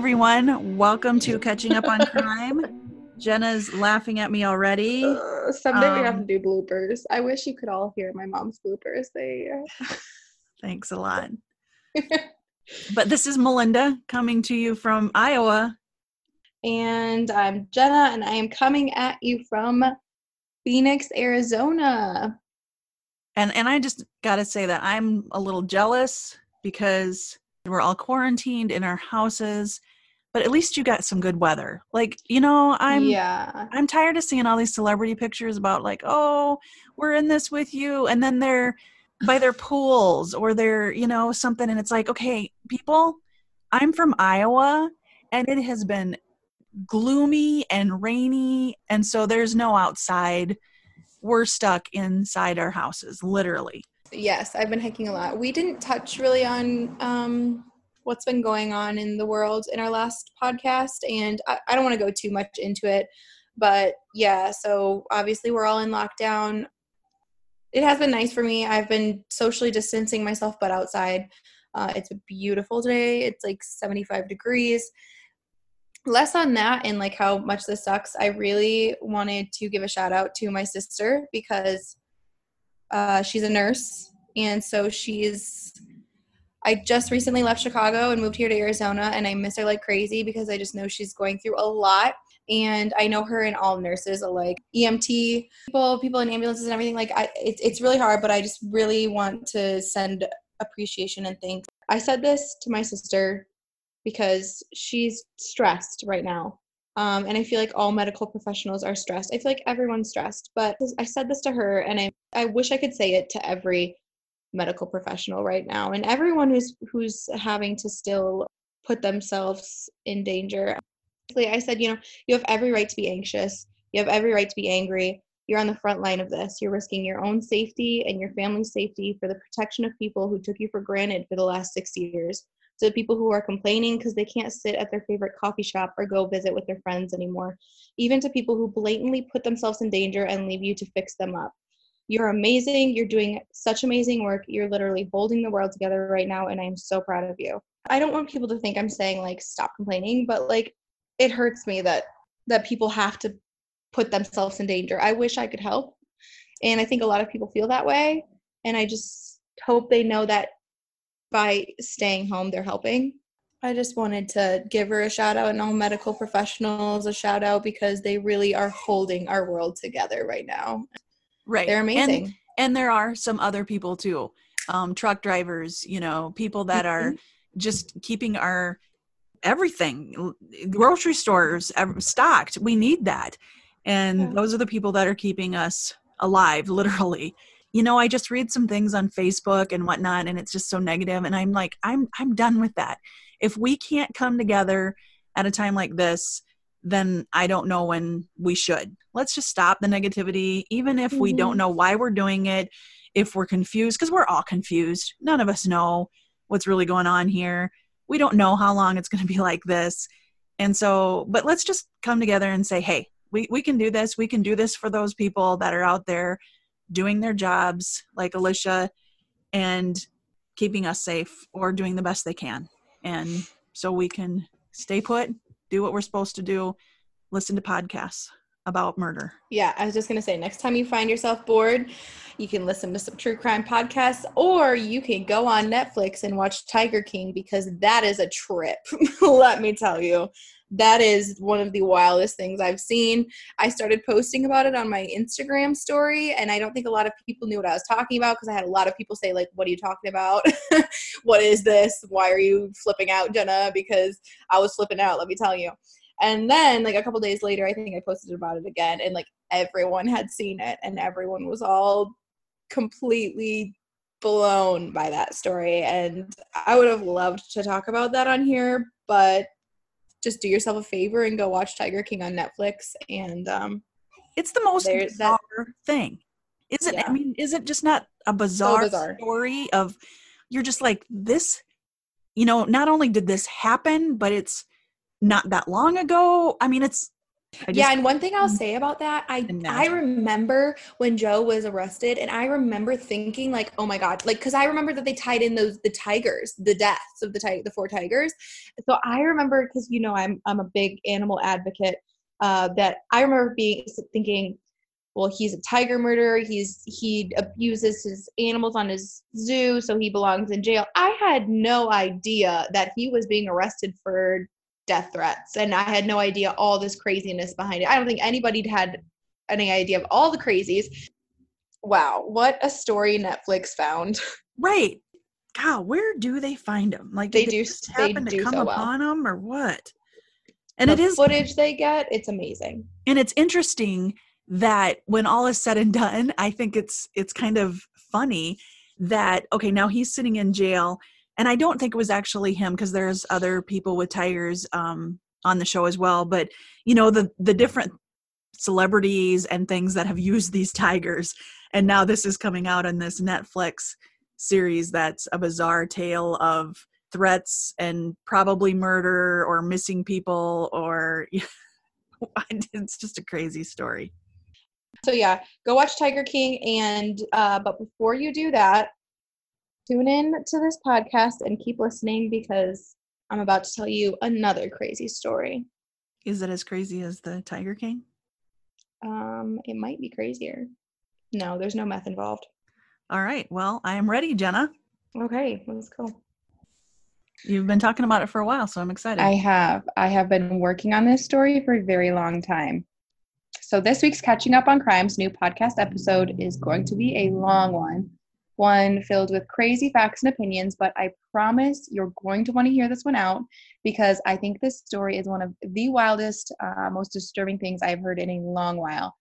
Everyone, welcome to Catching Up on Crime. Jenna's laughing at me already. Uh, someday we have to Um, do bloopers. I wish you could all hear my mom's bloopers. They Thanks a lot. But this is Melinda coming to you from Iowa. and I'm Jenna, and I am coming at you from Phoenix, Arizona. And and I just got to say that I'm a little jealous because we're all quarantined in our houses, but at least you got some good weather. Like, you know, I'm yeah, I'm tired of seeing all these celebrity pictures about like, oh, we're in this with you, and then they're by their pools or they're, you know, something, and it's like, okay, people, I'm from Iowa, and it has been gloomy and rainy, and so there's no outside. We're stuck inside our houses, literally. Yes, I've been hiking a lot. We didn't touch really on um, what's been going on in the world in our last podcast, and I, I don't want to go too much into it. But yeah, so obviously we're all in lockdown. It has been nice for me. I've been socially distancing myself, but outside. Uh, it's a beautiful day. It's like 75 degrees. Less on that and like how much this sucks. I really wanted to give a shout out to my sister because uh, she's a nurse, and so she's. I just recently left Chicago and moved here to Arizona, and I miss her like crazy because I just know she's going through a lot. And I know her and all nurses alike, EMT people, people in ambulances and everything. Like, I, it's it's really hard, but I just really want to send appreciation and thanks. I said this to my sister because she's stressed right now. Um, and I feel like all medical professionals are stressed. I feel like everyone's stressed, but I said this to her, and I, I wish I could say it to every medical professional right now, and everyone who's who's having to still put themselves in danger. I said, you know, you have every right to be anxious. You have every right to be angry. You're on the front line of this. You're risking your own safety and your family's safety for the protection of people who took you for granted for the last six years to people who are complaining because they can't sit at their favorite coffee shop or go visit with their friends anymore, even to people who blatantly put themselves in danger and leave you to fix them up. You're amazing. You're doing such amazing work. You're literally holding the world together right now, and I'm so proud of you. I don't want people to think I'm saying like stop complaining, but like it hurts me that that people have to put themselves in danger. I wish I could help. And I think a lot of people feel that way. And I just hope they know that by staying home, they're helping. I just wanted to give her a shout out and all medical professionals a shout out because they really are holding our world together right now. Right. They're And- amazing. and there are some other people too um, truck drivers you know people that are just keeping our everything grocery stores stocked we need that and Yeah. those are the people that are keeping us alive literally you know i just read some things on facebook and whatnot and it's just so negative and i'm like i'm i'm done with that. If we can't come together at a time like this then i don't know when we should. Let's just stop the negativity even if we don't Mhm. know why we're doing it if we're confused because we're all confused. None of us know what's really going on here. We don't know how long it's going to be like this. And so but let's just come together and say hey we, we can do this. We can do this for those people that are out there doing their jobs like alicia and keeping us safe or doing the best they can and so we can stay put do what we're supposed to do listen to podcasts about murder Yeah, I was just gonna say next time you find yourself bored, you can listen to some true crime podcasts, or you can go on Netflix and watch Tiger King because that is a trip. Let me tell you. That is one of the wildest things I've seen. I started posting about it on my Instagram story, and I don't think a lot of people knew what I was talking about because I had a lot of people say, like, what are you talking about? what is this? Why are you flipping out, Jenna? Because I was flipping out, let me tell you. And then, like a couple days later, I think I posted about it again, and like everyone had seen it, and everyone was all completely blown by that story. And I would have loved to talk about that on here, but just do yourself a favor and go watch Tiger King on Netflix. And um, it's the most bizarre that- thing is it i mean is it just not a bizarre, bizarre. story of you're just like this you know not only did this happen but it's not that long ago i mean it's I yeah, and one thing I'll say about that, I I remember when Joe was arrested, and I remember thinking like, oh my god, like because I remember that they tied in those the tigers, the deaths of the the four tigers. So I remember because you know I'm I'm a big animal advocate. Uh, that I remember being thinking, well, he's a tiger murderer. He's he abuses his animals on his zoo, so he belongs in jail. I had no idea that he was being arrested for death threats and i had no idea all this craziness behind it i don't think anybody had any idea of all the crazies wow what a story netflix found right. God, where do they find them? Like, They do- they happen to come so well. upon them, or what? And the it is footage they get it's amazing and it's interesting that when all is said and done i think it's it's kind of funny that okay now he's sitting in jail and i don't think it was actually him because there's other people with tigers um on the show as well but you know the the different celebrities and things that have used these tigers and now this is coming out in this netflix series that's a bizarre tale of threats and probably murder or missing people or it's just a crazy story. so yeah go watch tiger king and uh but before you do that tune in to this podcast and keep listening because i'm about to tell you another crazy story Is it as crazy as the Tiger King? um it might be crazier no there's no meth involved All right. Well, I am ready, Jenna. okay let's go You've been talking about it for a while, so I'm excited. I have. I have been working on this story for a very long time. So, this week's Catching Up on Crimes new podcast episode is going to be a long one, one filled with crazy facts and opinions, but I promise you're going to want to hear this one out because I think this story is one of the wildest, uh, most disturbing things I've heard in a long while.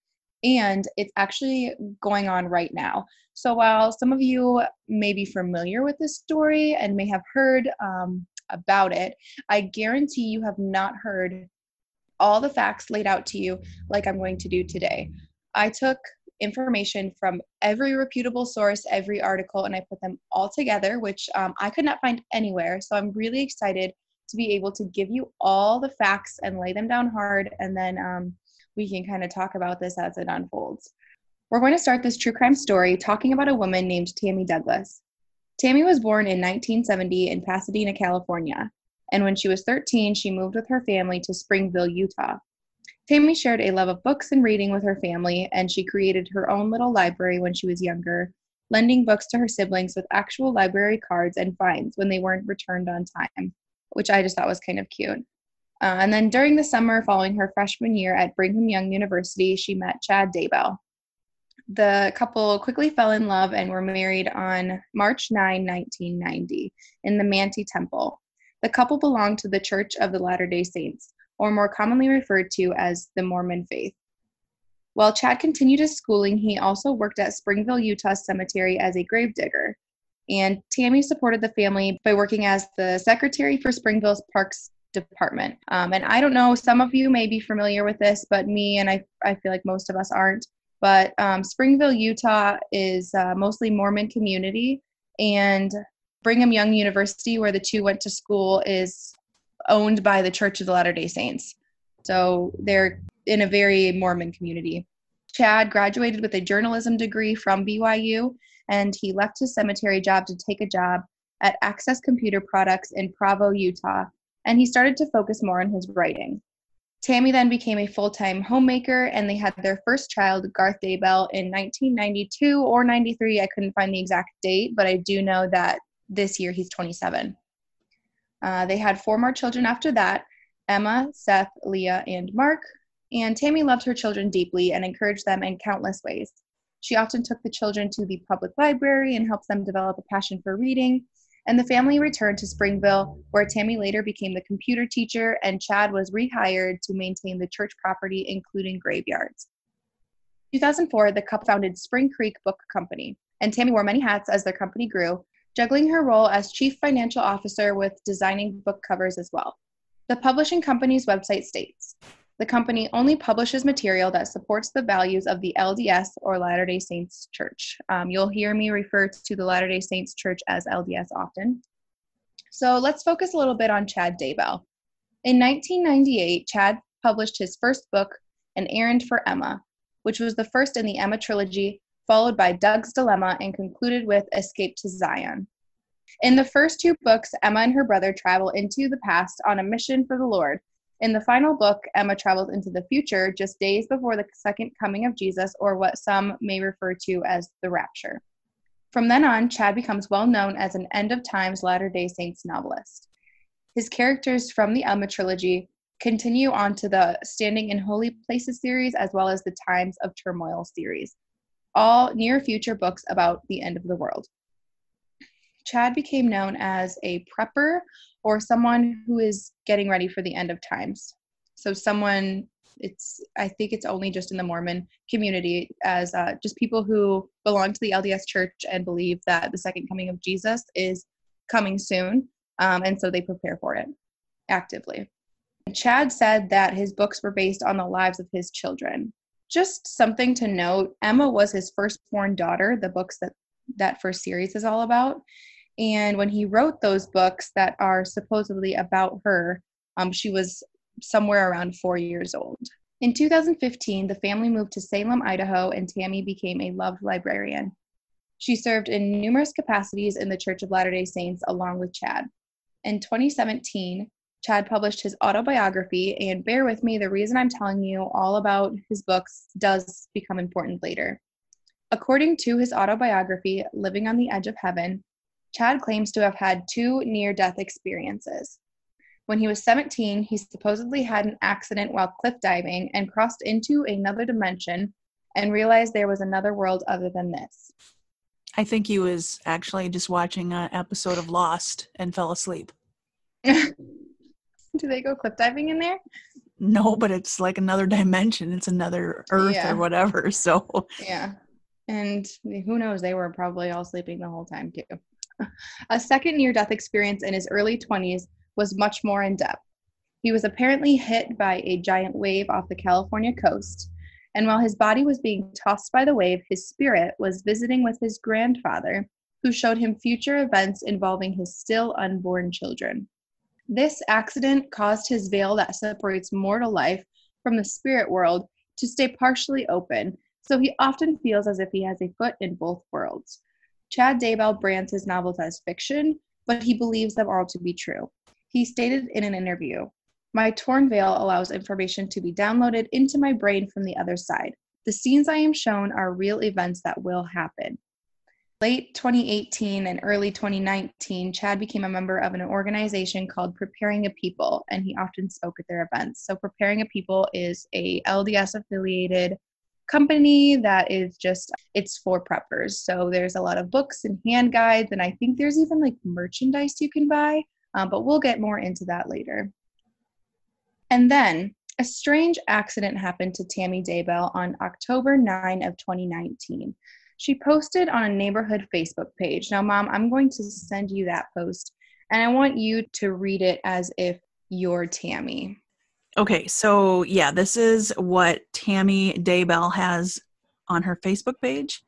And it's actually going on right now. So, while some of you may be familiar with this story and may have heard um, about it, I guarantee you have not heard all the facts laid out to you like I'm going to do today. I took information from every reputable source, every article, and I put them all together, which um, I could not find anywhere. So I'm really excited to be able to give you all the facts and lay them down hard, and then um, we can kind of talk about this as it unfolds. We're going to start this true crime story talking about a woman named Tammy Douglas. Tammy was born in 1970 in Pasadena, California and when she was 13, she moved with her family to Springville, Utah. Tammy shared a love of books and reading with her family, and she created her own little library when she was younger, lending books to her siblings with actual library cards and fines when they weren't returned on time, which I just thought was kind of cute. Uh, and then during the summer following her freshman year at Brigham Young University, she met Chad Daybell. The couple quickly fell in love and were married on March 9, 1990, in the Manti Temple. The couple belonged to the Church of the Latter day Saints, or more commonly referred to as the Mormon faith. While Chad continued his schooling, he also worked at Springville, Utah Cemetery as a gravedigger. And Tammy supported the family by working as the secretary for Springville's Parks Department. Um, and I don't know, some of you may be familiar with this, but me and I, I feel like most of us aren't. But um, Springville, Utah is mostly Mormon community, and Brigham Young University, where the two went to school, is owned by the Church of the Latter day Saints. So they're in a very Mormon community. Chad graduated with a journalism degree from BYU, and he left his cemetery job to take a job at Access Computer Products in Provo, Utah, and he started to focus more on his writing. Tammy then became a full time homemaker, and they had their first child, Garth Daybell, in 1992 or 93. I couldn't find the exact date, but I do know that this year he's 27. Uh, they had four more children after that Emma, Seth, Leah, and Mark. And Tammy loved her children deeply and encouraged them in countless ways. She often took the children to the public library and helped them develop a passion for reading. And the family returned to Springville, where Tammy later became the computer teacher, and Chad was rehired to maintain the church property, including graveyards. 2004, the couple founded Spring Creek Book Company, and Tammy wore many hats as their company grew, juggling her role as chief financial officer with designing book covers as well. The publishing company's website states the company only publishes material that supports the values of the LDS or Latter day Saints Church. Um, you'll hear me refer to the Latter day Saints Church as LDS often. So let's focus a little bit on Chad Daybell. In 1998, Chad published his first book, An Errand for Emma, which was the first in the Emma trilogy, followed by Doug's Dilemma, and concluded with Escape to Zion. In the first two books, Emma and her brother travel into the past on a mission for the Lord. In the final book, Emma travels into the future just days before the second coming of Jesus, or what some may refer to as the rapture. From then on, Chad becomes well known as an end of times Latter day Saints novelist. His characters from the Emma trilogy continue on to the Standing in Holy Places series as well as the Times of Turmoil series, all near future books about the end of the world. Chad became known as a prepper or someone who is getting ready for the end of times. So, someone it's i think it's only just in the mormon community as uh, just people who belong to the lds church and believe that the second coming of jesus is coming soon um, and so they prepare for it actively chad said that his books were based on the lives of his children just something to note emma was his firstborn daughter the books that that first series is all about and when he wrote those books that are supposedly about her um, she was somewhere around four years old. In 2015, the family moved to Salem, Idaho, and Tammy became a loved librarian. She served in numerous capacities in the Church of Latter day Saints along with Chad. In 2017, Chad published his autobiography, and bear with me, the reason I'm telling you all about his books does become important later. According to his autobiography, Living on the Edge of Heaven, Chad claims to have had two near death experiences. When he was 17, he supposedly had an accident while cliff diving and crossed into another dimension and realized there was another world other than this. I think he was actually just watching an episode of Lost and fell asleep. Do they go cliff diving in there? No, but it's like another dimension. It's another Earth yeah. or whatever. So yeah, and who knows? They were probably all sleeping the whole time too. A second near-death experience in his early 20s was much more in depth. He was apparently hit by a giant wave off the California coast, and while his body was being tossed by the wave, his spirit was visiting with his grandfather, who showed him future events involving his still unborn children. This accident caused his veil that separates mortal life from the spirit world to stay partially open, so he often feels as if he has a foot in both worlds. Chad Daybell brands his novels as fiction, but he believes them all to be true. He stated in an interview My torn veil allows information to be downloaded into my brain from the other side. The scenes I am shown are real events that will happen. Late 2018 and early 2019, Chad became a member of an organization called Preparing a People, and he often spoke at their events. So, Preparing a People is a LDS affiliated company that is just it's for preppers. So, there's a lot of books and hand guides, and I think there's even like merchandise you can buy um, but we'll get more into that later. And then a strange accident happened to Tammy Daybell on October 9 of 2019. She posted on a neighborhood Facebook page. Now, mom, I'm going to send you that post and I want you to read it as if you're Tammy. Okay, so yeah, this is what Tammy Daybell has on her Facebook page.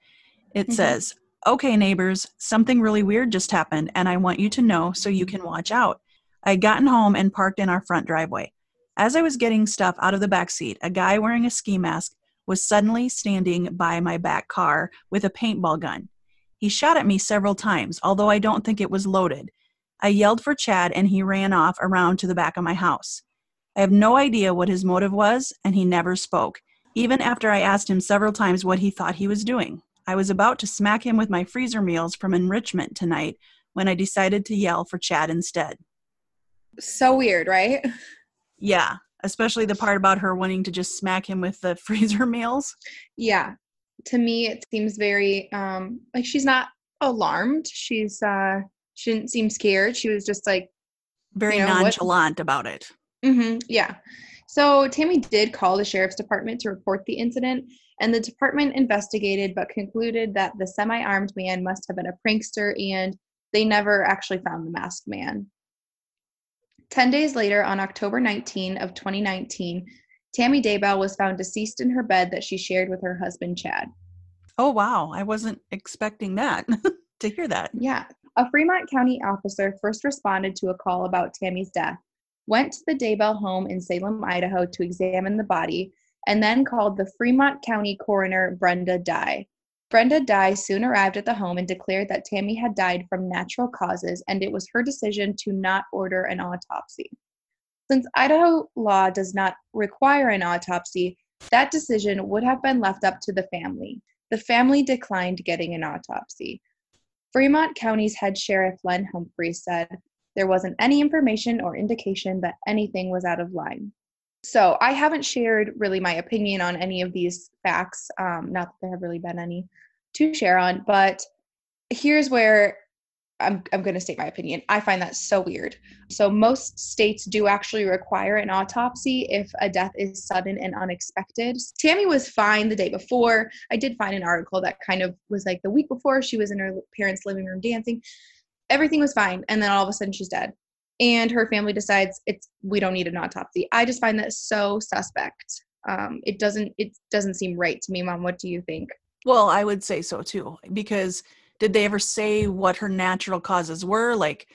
It mm-hmm. says, Okay, neighbors, something really weird just happened, and I want you to know so you can watch out. I had gotten home and parked in our front driveway. As I was getting stuff out of the back seat, a guy wearing a ski mask was suddenly standing by my back car with a paintball gun. He shot at me several times, although I don't think it was loaded. I yelled for Chad and he ran off around to the back of my house. I have no idea what his motive was, and he never spoke, even after I asked him several times what he thought he was doing. I was about to smack him with my freezer meals from enrichment tonight when I decided to yell for Chad instead. So weird, right? Yeah, especially the part about her wanting to just smack him with the freezer meals. Yeah. To me it seems very um like she's not alarmed. She's uh she didn't seem scared. She was just like very you know, nonchalant what? about it. Mm-hmm. Yeah. So Tammy did call the sheriff's department to report the incident and the department investigated but concluded that the semi armed man must have been a prankster and they never actually found the masked man. 10 days later, on October 19 of 2019, Tammy Daybell was found deceased in her bed that she shared with her husband, Chad. Oh, wow. I wasn't expecting that to hear that. Yeah. A Fremont County officer first responded to a call about Tammy's death, went to the Daybell home in Salem, Idaho to examine the body, and then called the Fremont County coroner Brenda Dye. Brenda Dye soon arrived at the home and declared that Tammy had died from natural causes and it was her decision to not order an autopsy. Since Idaho law does not require an autopsy, that decision would have been left up to the family. The family declined getting an autopsy. Fremont County's head sheriff Len Humphrey said there wasn't any information or indication that anything was out of line. So I haven't shared really my opinion on any of these facts. Um, not that there have really been any to share on, but here's where I'm, I'm going to state my opinion. I find that so weird. So, most states do actually require an autopsy if a death is sudden and unexpected. Tammy was fine the day before. I did find an article that kind of was like the week before she was in her parents' living room dancing. Everything was fine. And then all of a sudden she's dead and her family decides it's we don't need an autopsy. I just find that so suspect. Um, it doesn't it doesn't seem right to me, mom. What do you think? Well, I would say so too, because did they ever say what her natural causes were? Like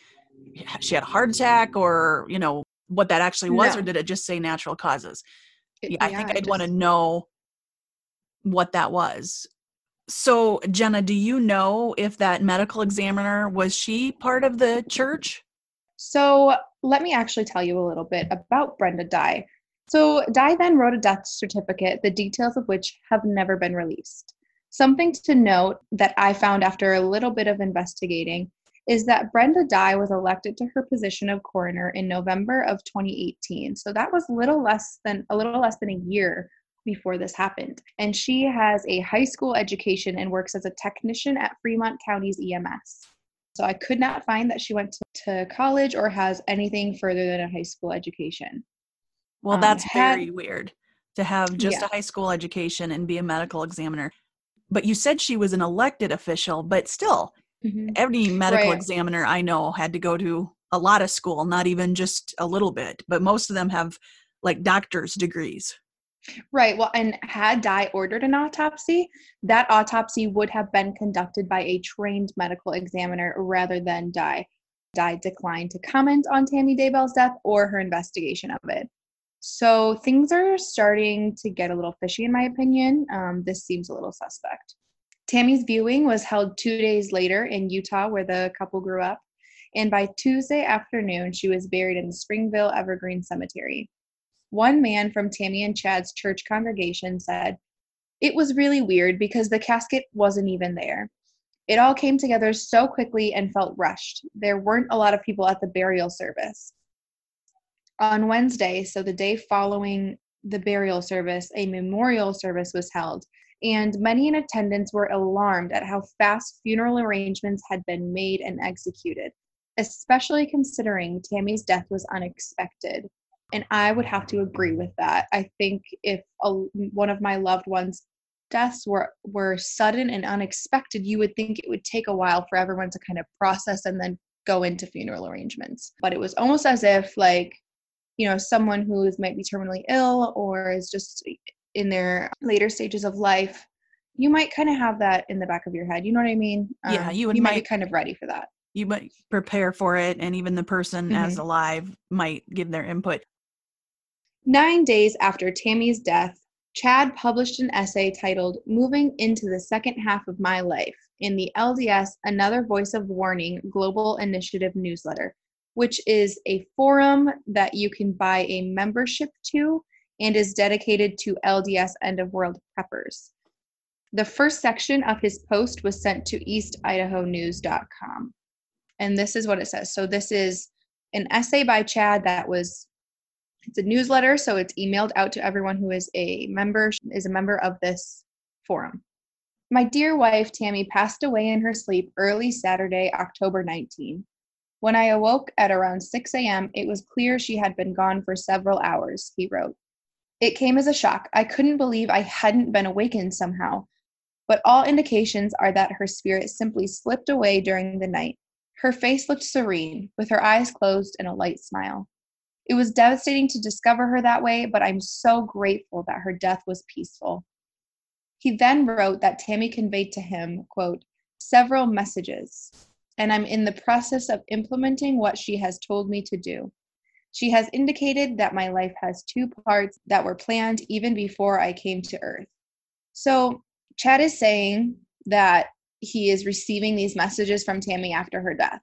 she had a heart attack, or you know what that actually was, no. or did it just say natural causes? It, I think I'd just... want to know what that was. So, Jenna, do you know if that medical examiner was she part of the church? So let me actually tell you a little bit about Brenda Dye. So Dye then wrote a death certificate, the details of which have never been released. Something to note that I found after a little bit of investigating is that Brenda Dye was elected to her position of coroner in November of 2018. So that was little less than a little less than a year before this happened. And she has a high school education and works as a technician at Fremont County's EMS. So I could not find that she went to, to college or has anything further than a high school education. Well, um, that's um, had, very weird to have just yeah. a high school education and be a medical examiner. But you said she was an elected official, but still, mm-hmm. every medical right. examiner I know had to go to a lot of school, not even just a little bit, but most of them have like doctor's degrees. Right. Well, and had Dye ordered an autopsy, that autopsy would have been conducted by a trained medical examiner rather than Dye. Dye declined to comment on Tammy Daybell's death or her investigation of it. So things are starting to get a little fishy, in my opinion. Um, this seems a little suspect. Tammy's viewing was held two days later in Utah, where the couple grew up. And by Tuesday afternoon, she was buried in the Springville Evergreen Cemetery. One man from Tammy and Chad's church congregation said, It was really weird because the casket wasn't even there. It all came together so quickly and felt rushed. There weren't a lot of people at the burial service. On Wednesday, so the day following the burial service, a memorial service was held, and many in attendance were alarmed at how fast funeral arrangements had been made and executed, especially considering Tammy's death was unexpected and I would have to agree with that. I think if a, one of my loved ones' deaths were were sudden and unexpected, you would think it would take a while for everyone to kind of process and then go into funeral arrangements. But it was almost as if like you know someone who is might be terminally ill or is just in their later stages of life you might kind of have that in the back of your head you know what i mean yeah um, you, would you might, might be kind of ready for that you might prepare for it and even the person mm-hmm. as alive might give their input Nine days after Tammy's death, Chad published an essay titled Moving into the Second Half of My Life in the LDS Another Voice of Warning Global Initiative newsletter, which is a forum that you can buy a membership to and is dedicated to LDS End of World preppers. The first section of his post was sent to eastidahonews.com. And this is what it says. So, this is an essay by Chad that was it's a newsletter, so it's emailed out to everyone who is a member is a member of this forum. My dear wife Tammy passed away in her sleep early Saturday, October 19. When I awoke at around 6 a.m., it was clear she had been gone for several hours, he wrote. It came as a shock. I couldn't believe I hadn't been awakened somehow. But all indications are that her spirit simply slipped away during the night. Her face looked serene, with her eyes closed and a light smile. It was devastating to discover her that way, but I'm so grateful that her death was peaceful. He then wrote that Tammy conveyed to him, quote, several messages, and I'm in the process of implementing what she has told me to do. She has indicated that my life has two parts that were planned even before I came to Earth. So, Chad is saying that he is receiving these messages from Tammy after her death.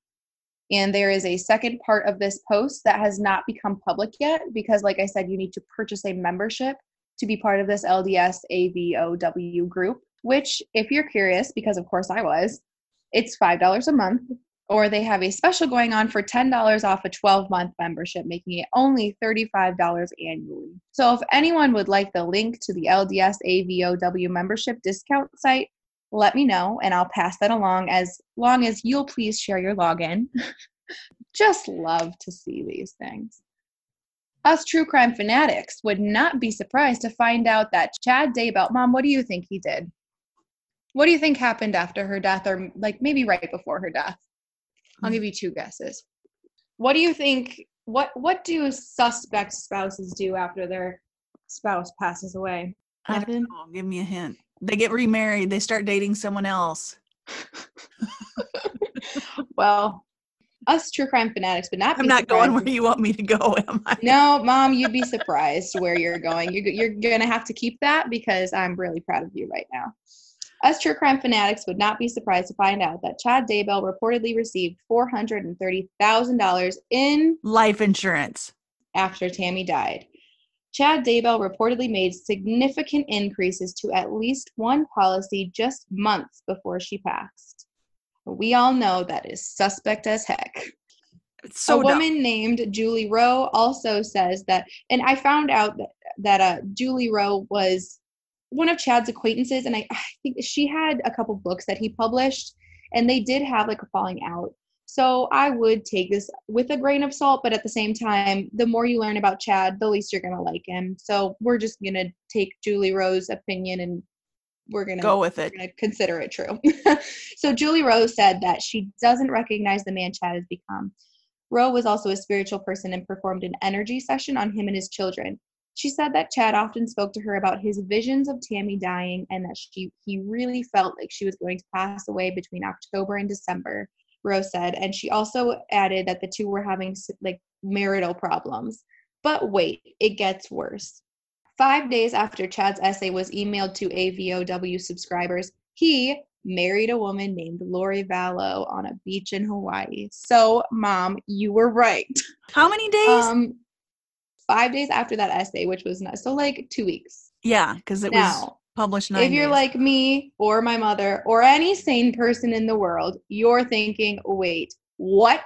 And there is a second part of this post that has not become public yet because, like I said, you need to purchase a membership to be part of this LDS AVOW group, which, if you're curious, because of course I was, it's $5 a month. Or they have a special going on for $10 off a 12 month membership, making it only $35 annually. So, if anyone would like the link to the LDS AVOW membership discount site, let me know and I'll pass that along as long as you'll please share your login. Just love to see these things. Us true crime fanatics would not be surprised to find out that Chad Daybell, Mom, what do you think he did? What do you think happened after her death, or like maybe right before her death? I'll give you two guesses. What do you think? What What do suspect spouses do after their spouse passes away? Know. Give me a hint. They get remarried. They start dating someone else. well, us true crime fanatics, but not. I'm not going where you want me to go, am I? No, Mom, you'd be surprised where you're going. You're, you're going to have to keep that because I'm really proud of you right now. Us true crime fanatics would not be surprised to find out that Chad Daybell reportedly received $430,000 in life insurance after Tammy died. Chad Daybell reportedly made significant increases to at least one policy just months before she passed. We all know that is suspect as heck. So a woman dumb. named Julie Rowe also says that, and I found out that, that uh, Julie Rowe was one of Chad's acquaintances, and I, I think she had a couple books that he published, and they did have like a falling out. So I would take this with a grain of salt, but at the same time, the more you learn about Chad, the least you're gonna like him. So we're just gonna take Julie Rowe's opinion and we're gonna go with it. We're gonna consider it true. so Julie Rose said that she doesn't recognize the man Chad has become. Rowe was also a spiritual person and performed an energy session on him and his children. She said that Chad often spoke to her about his visions of Tammy dying and that she he really felt like she was going to pass away between October and December Rose said. And she also added that the two were having like marital problems. But wait, it gets worse. Five days after Chad's essay was emailed to AVOW subscribers, he married a woman named Lori Vallow on a beach in Hawaii. So, mom, you were right. How many days? Um, five days after that essay, which was not so like two weeks. Yeah, because it now, was published If you're days. like me or my mother or any sane person in the world, you're thinking, wait, what?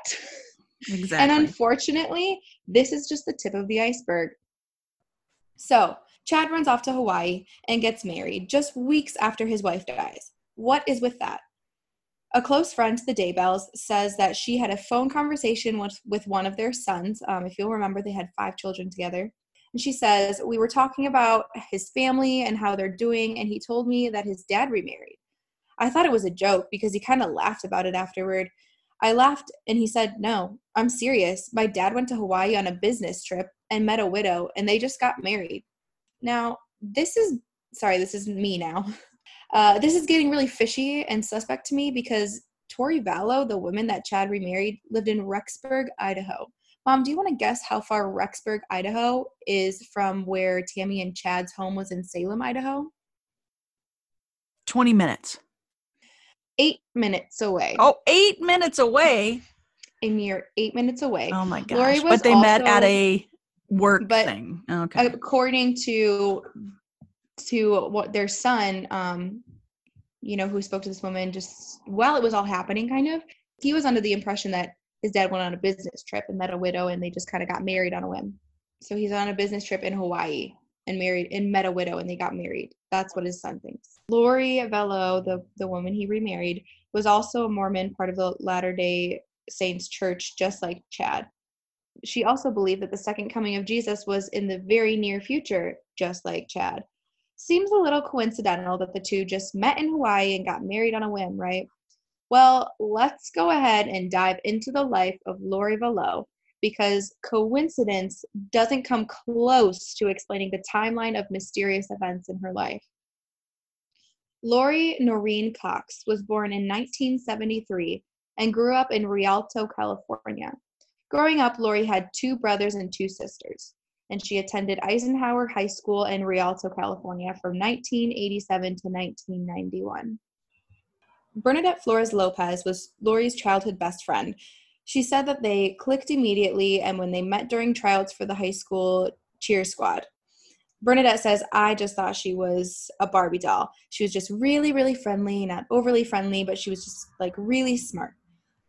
Exactly. and unfortunately, this is just the tip of the iceberg. So, Chad runs off to Hawaii and gets married just weeks after his wife dies. What is with that? A close friend to the Daybells says that she had a phone conversation with, with one of their sons. Um, if you'll remember, they had five children together. And she says, We were talking about his family and how they're doing, and he told me that his dad remarried. I thought it was a joke because he kind of laughed about it afterward. I laughed and he said, No, I'm serious. My dad went to Hawaii on a business trip and met a widow, and they just got married. Now, this is sorry, this is me now. Uh, this is getting really fishy and suspect to me because Lori Vallow, the woman that Chad remarried, lived in Rexburg, Idaho. Mom, do you want to guess how far Rexburg, Idaho is from where Tammy and Chad's home was in Salem, Idaho? 20 minutes. Eight minutes away. Oh, eight minutes away. A mere eight minutes away. Oh my gosh. but they also, met at a work but thing. Okay. According to to what their son, um, you know, who spoke to this woman just while it was all happening, kind of, he was under the impression that his dad went on a business trip and met a widow and they just kind of got married on a whim. So he's on a business trip in Hawaii and married and met a widow and they got married. That's what his son thinks. Lori Vallow, the, the woman he remarried, was also a Mormon, part of the Latter day Saints church, just like Chad. She also believed that the second coming of Jesus was in the very near future, just like Chad. Seems a little coincidental that the two just met in Hawaii and got married on a whim, right? Well, let's go ahead and dive into the life of Lori Vallow because coincidence doesn't come close to explaining the timeline of mysterious events in her life. Lori Noreen Cox was born in 1973 and grew up in Rialto, California. Growing up, Lori had two brothers and two sisters, and she attended Eisenhower High School in Rialto, California from 1987 to 1991. Bernadette Flores Lopez was Lori's childhood best friend. She said that they clicked immediately and when they met during tryouts for the high school cheer squad. Bernadette says, I just thought she was a Barbie doll. She was just really, really friendly, not overly friendly, but she was just like really smart.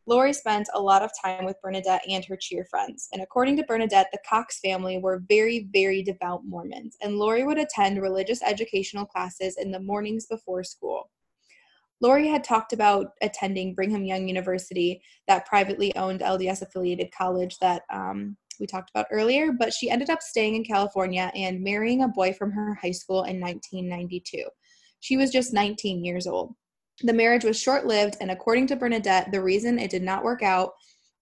Lori spent a lot of time with Bernadette and her cheer friends. And according to Bernadette, the Cox family were very, very devout Mormons, and Lori would attend religious educational classes in the mornings before school. Lori had talked about attending Brigham Young University, that privately owned LDS affiliated college that um, we talked about earlier, but she ended up staying in California and marrying a boy from her high school in 1992. She was just 19 years old. The marriage was short lived, and according to Bernadette, the reason it did not work out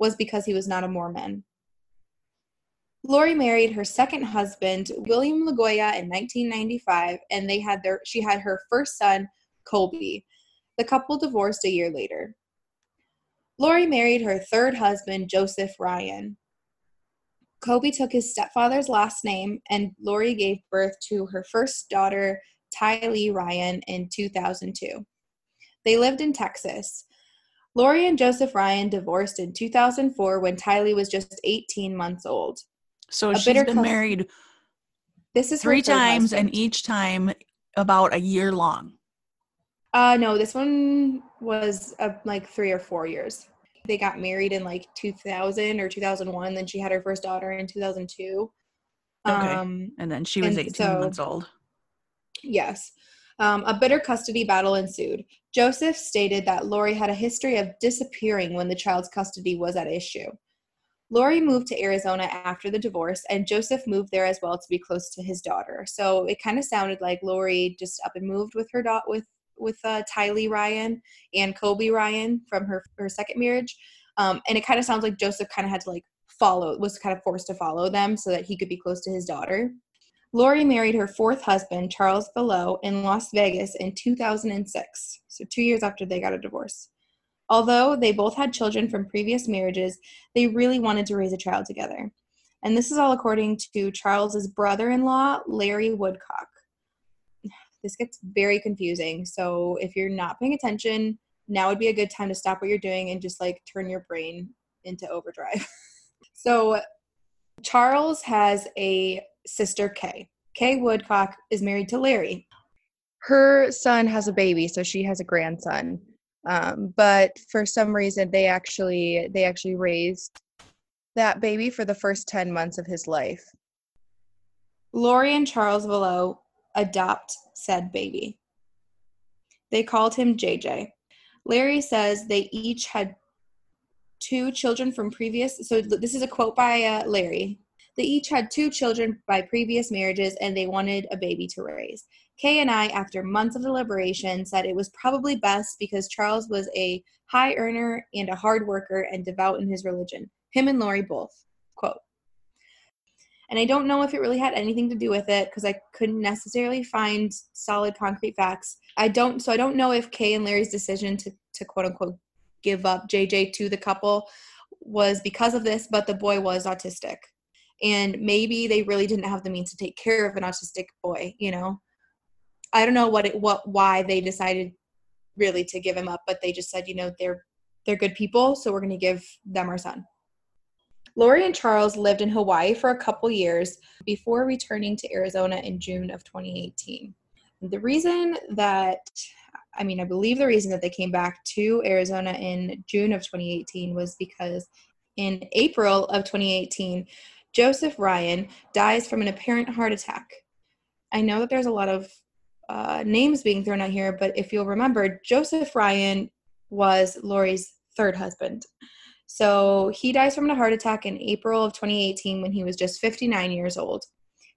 was because he was not a Mormon. Lori married her second husband, William LaGioia, in 1995, and they had their she had her first son, Colby. The couple divorced a year later. Lori married her third husband, Joseph Ryan. Colby took his stepfather's last name, and Lori gave birth to her first daughter, Tylee Ryan, in 2002. They lived in Texas. Lori and Joseph Ryan divorced in 2004 when Tylee was just 18 months old. So a she's been married this is three times, husband. and each time about a year long. Uh, no, this one was uh, like three or four years. They got married in like 2000 or 2001. Then she had her first daughter in 2002. Okay. Um, and then she was 18 so, months old. Yes. Um, a bitter custody battle ensued. Joseph stated that Lori had a history of disappearing when the child's custody was at issue. Lori moved to Arizona after the divorce, and Joseph moved there as well to be close to his daughter. So it kind of sounded like Lori just up and moved with her daughter with with uh, Tylee Ryan and Colby Ryan from her her second marriage, um, and it kind of sounds like Joseph kind of had to like follow was kind of forced to follow them so that he could be close to his daughter. Lori married her fourth husband, Charles Vallow, in Las Vegas in 2006, so two years after they got a divorce. Although they both had children from previous marriages, they really wanted to raise a child together. And this is all according to Charles's brother-in-law, Larry Woodcock this gets very confusing. So if you're not paying attention, now would be a good time to stop what you're doing and just like turn your brain into overdrive. so Charles has a sister, Kay. Kay Woodcock is married to Larry. Her son has a baby, so she has a grandson. Um, but for some reason, they actually they actually raised that baby for the first ten months of his life. Lori and Charles Vallow adopt said baby. They called him JJ. Larry says they each had two children from previous so this is a quote by uh, Larry. They each had two children by previous marriages and they wanted a baby to raise. Kay and I, after months of deliberation, said it was probably best because Charles was a high earner and a hard worker and devout in his religion. Him and Lori both. Quote. And I don't know if it really had anything to do with it because I couldn't necessarily find solid concrete facts. I don't so I don't know if Kay and Larry's decision to to quote unquote give up JJ to the couple was because of this, but the boy was autistic. And maybe they really didn't have the means to take care of an autistic boy, you know. I don't know what it what why they decided really to give him up, but they just said, you know, they're they're good people, so we're going to give them our son. Lori and Charles lived in Hawaii for a couple years before returning to Arizona in June of 2018. The reason that, I mean, I believe the reason that they came back to Arizona in June of 2018 was because in April of 2018, Joseph Ryan dies from an apparent heart attack. I know that there's a lot of uh, names being thrown out here, but if you'll remember, Joseph Ryan was Lori's third husband. So he dies from a heart attack in April of 2018 when he was just 59 years old.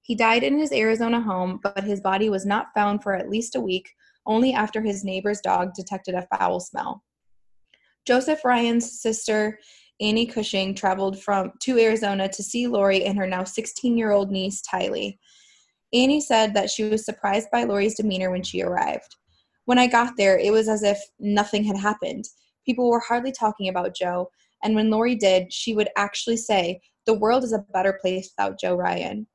He died in his Arizona home, but his body was not found for at least a week, only after his neighbor's dog detected a foul smell. Joseph Ryan's sister, Annie Cushing, traveled from to Arizona to see Lori and her now 16-year-old niece, Tylee. Annie said that she was surprised by Lori's demeanor when she arrived. When I got there, it was as if nothing had happened. People were hardly talking about Joe, And when Lori did, she would actually say, The world is a better place without Joe Ryan.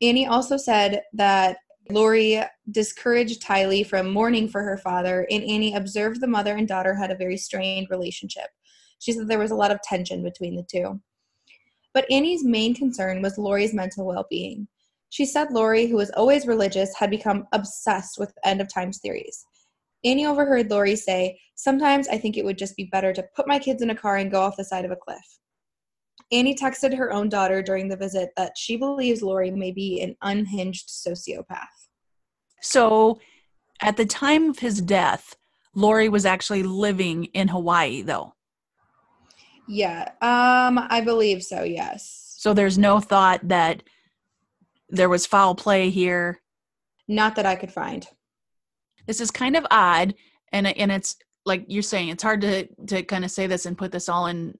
Annie also said that Lori discouraged Tylee from mourning for her father, and Annie observed the mother and daughter had a very strained relationship. She said there was a lot of tension between the two. But Annie's main concern was Lori's mental well being. She said Lori, who was always religious, had become obsessed with end of times theories. Annie overheard Lori say, Sometimes I think it would just be better to put my kids in a car and go off the side of a cliff. Annie texted her own daughter during the visit that she believes Lori may be an unhinged sociopath. So, at the time of his death, Lori was actually living in Hawaii, though. Yeah, um, I believe so. Yes. So there's no thought that there was foul play here. Not that I could find. This is kind of odd, and and it's like you're saying, it's hard to to kind of say this and put this all in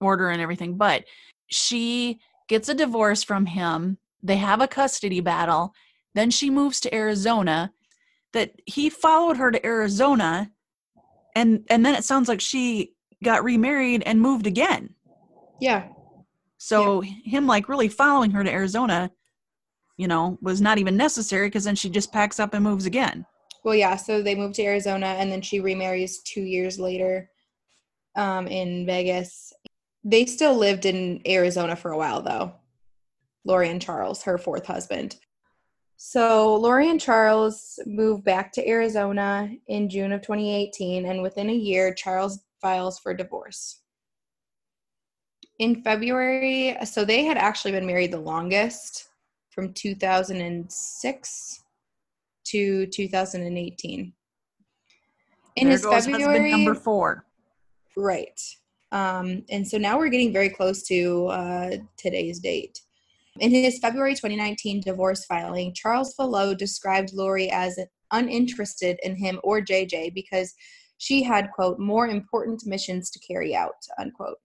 order and everything. But she gets a divorce from him. They have a custody battle. Then she moves to Arizona. That he followed her to Arizona, and and then it sounds like she got remarried and moved again. Yeah. So yeah. him like really following her to Arizona, you know, was not even necessary because then she just packs up and moves again. Well, yeah. So they moved to Arizona and then she remarries two years later um, in Vegas. They still lived in Arizona for a while though. Lori and Charles, her fourth husband. So Lori and Charles moved back to Arizona in June of 2018, and within a year, Charles files for divorce. In February, so they had actually been married the longest from 2006 to 2018. In there his February number four. Right. Um, and so now we're getting very close to uh, today's date. In his February 2019 divorce filing, Charles Vallow described Lori as uninterested in him or JJ because she had, quote, more important missions to carry out, unquote.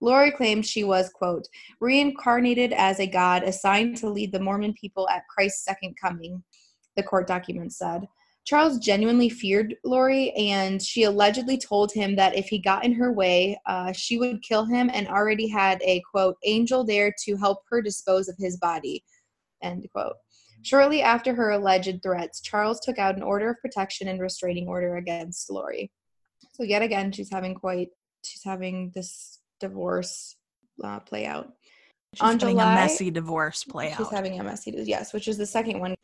Lori claimed she was, quote, reincarnated as a god assigned to lead the Mormon people at Christ's second coming, the court documents said. Charles genuinely feared Lori, and she allegedly told him that if he got in her way, uh, she would kill him and already had a, quote, angel there to help her dispose of his body, end quote. Shortly after her alleged threats, Charles took out an order of protection and restraining order against Lori. So yet again, she's having quite she's having this divorce uh, play out. She's On having July, a messy divorce play she's out. She's having a messy yes, which is the second one.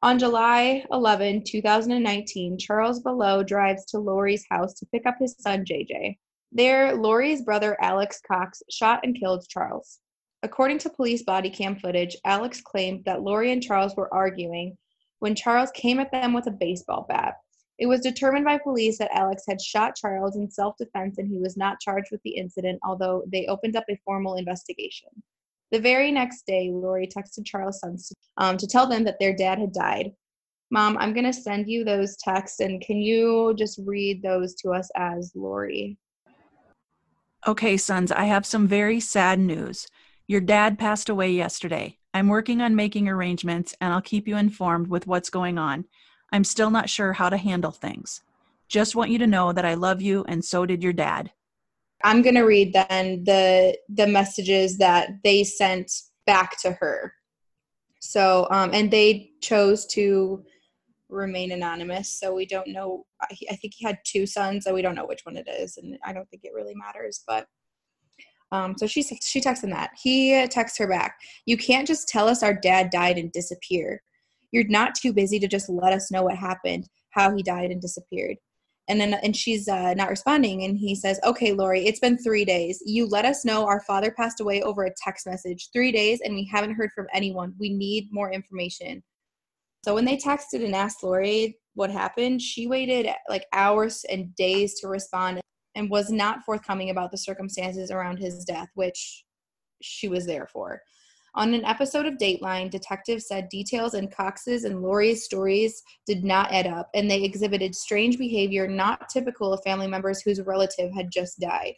On July 11, 2019, Charles Vallow drives to Lori's house to pick up his son JJ. There, Lori's brother Alex Cox shot and killed Charles. According to police body cam footage, Alex claimed that Lori and Charles were arguing when Charles came at them with a baseball bat. It was determined by police that Alex had shot Charles in self defense and he was not charged with the incident, although they opened up a formal investigation. The very next day, Lori texted Charles' sons um, to tell them that their dad had died. Mom, I'm going to send you those texts, and can you just read those to us as Lori? Okay, sons, I have some very sad news. Your dad passed away yesterday. I'm working on making arrangements and I'll keep you informed with what's going on. I'm still not sure how to handle things. Just want you to know that I love you and so did your dad. I'm going to read then the the messages that they sent back to her. So um and they chose to remain anonymous, so we don't know I think he had two sons, so we don't know which one it is and I don't think it really matters, but um, so she she texts him that. He texts her back. You can't just tell us our dad died and disappear. You're not too busy to just let us know what happened, how he died and disappeared. And then and she's uh, not responding. And he says, "Okay, Lori, it's been three days. You let us know our father passed away over a text message. Three days, and we haven't heard from anyone. We need more information." So when they texted and asked Lori what happened, she waited like hours and days to respond and was not forthcoming about the circumstances around his death, which she was there for. On an episode of Dateline, detectives said details in Cox's and Lori's stories did not add up, and they exhibited strange behavior not typical of family members whose relative had just died.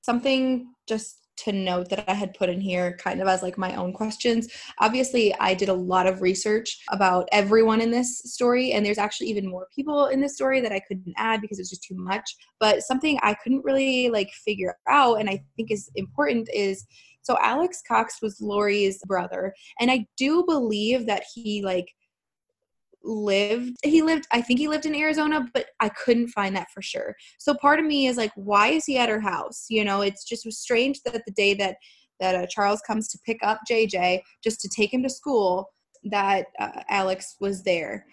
Something just to note that I had put in here kind of as like my own questions. Obviously, I did a lot of research about everyone in this story, and there's actually even more people in this story that I couldn't add because it's just too much. But something I couldn't really like figure out, and I think is important, is so Alex Cox was Lori's brother, and I do believe that he like lived he lived i think he lived in arizona but i couldn't find that for sure. So part of me is like why is he at her house? You know it's just strange that the day that that uh, charles comes to pick up jj just to take him to school that uh, alex was there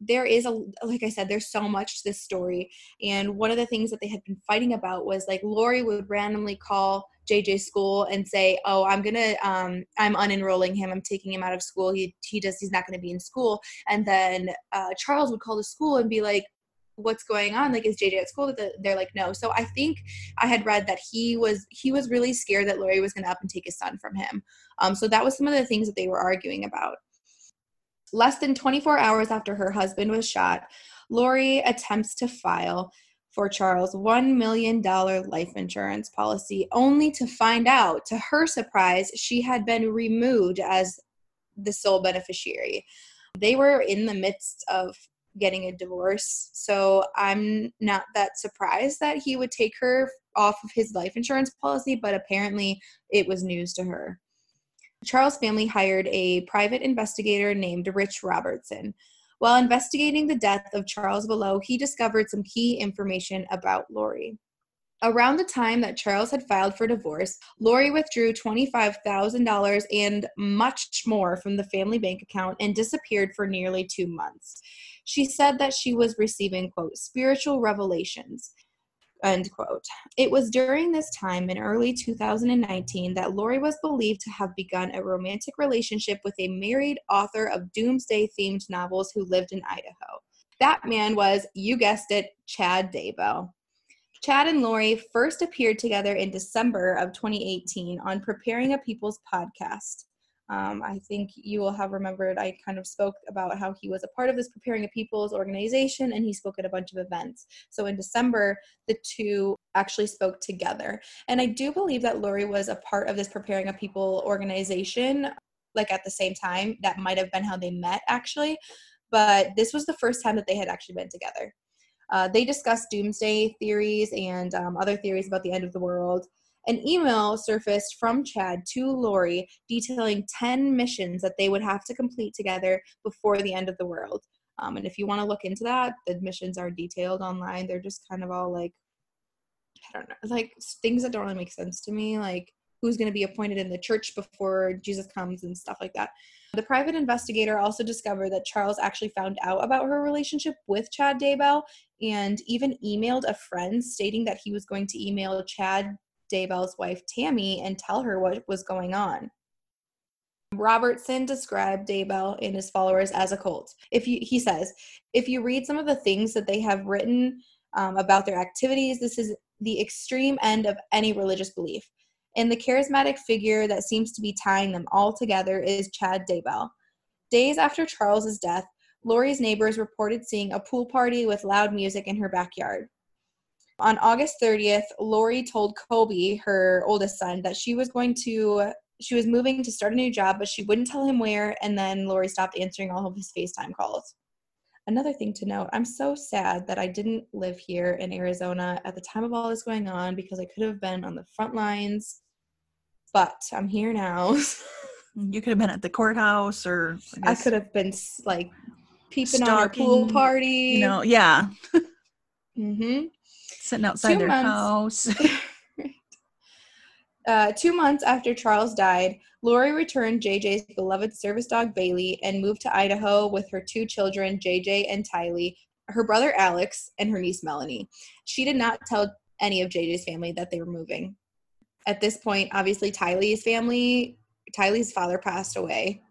there is a like i said there's so much to this story and one of the things that they had been fighting about was like lori would randomly call JJ school and say, "Oh, I'm gonna, um, I'm unenrolling him. I'm taking him out of school. He he does. He's not to be in school." And then uh, Charles would call the school and be like, "What's going on? Like, is JJ at school?" They're like, "No." So I think I had read that he was he was really scared that Lori was going to up and take his son from him. Um, so that was some of the things that they were arguing about. Less than 24 hours after her husband was shot, Lori attempts to file for Charles' $1 million life insurance policy, only to find out, to her surprise, she had been removed as the sole beneficiary. They were in the midst of getting a divorce, so I'm not that surprised that he would take her off of his life insurance policy, but apparently it was news to her. Charles' family hired a private investigator named Rich Robertson while investigating the death of Charles Vallow, he discovered some key information about Lori. Around the time that Charles had filed for divorce, Lori withdrew $25,000 and much more from the family bank account and disappeared for nearly two months. She said that she was receiving, quote, spiritual revelations. End quote. It was during this time in early 2019 that Lori was believed to have begun a romantic relationship with a married author of doomsday themed novels who lived in Idaho. That man was, you guessed it, Chad Daybell. Chad and Lori first appeared together in December of 2018 on Preparing a People's podcast. Um, I think you will have remembered I kind of spoke about how he was a part of this Preparing a People's organization and he spoke at a bunch of events. So in December, the two actually spoke together. And I do believe that Lori was a part of this Preparing a People organization, like at the same time. That might have been how they met actually. But this was the first time that they had actually been together. Uh, they discussed doomsday theories and um, other theories about the end of the world. An email surfaced from Chad to Lori detailing 10 missions that they would have to complete together before the end of the world. Um, and if you want to look into that, the missions are detailed online. They're just kind of all like, I don't know, like things that don't really make sense to me, like who's going to be appointed in the church before Jesus comes and stuff like that. The private investigator also discovered that Charles actually found out about her relationship with Chad Daybell and even emailed a friend stating that he was going to email Chad Daybell's wife Tammy and tell her what was going on. Robertson described Daybell and his followers as a cult. If you, he says, if you read some of the things that they have written um, about their activities, this is the extreme end of any religious belief. And the charismatic figure that seems to be tying them all together is Chad Daybell. Days after Charles's death, Lori's neighbors reported seeing a pool party with loud music in her backyard. On August 30th, Lori told Colby, her oldest son, that she was going to she was moving to start a new job, but she wouldn't tell him where, and then Lori stopped answering all of his FaceTime calls. Another thing to note, I'm so sad that I didn't live here in Arizona at the time of all this going on because I could have been on the front lines, but I'm here now. you could have been at the courthouse or I, I could have been like peeping stalking, on our pool party. You know, yeah. mm-hmm sitting outside two their months, house. uh, two months after Charles died, Lori returned JJ's beloved service dog Bailey and moved to Idaho with her two children, JJ and Tylee, her brother Alex, and her niece Melanie. She did not tell any of JJ's family that they were moving. At this point, obviously, Tylee's family, Tylee's father passed away.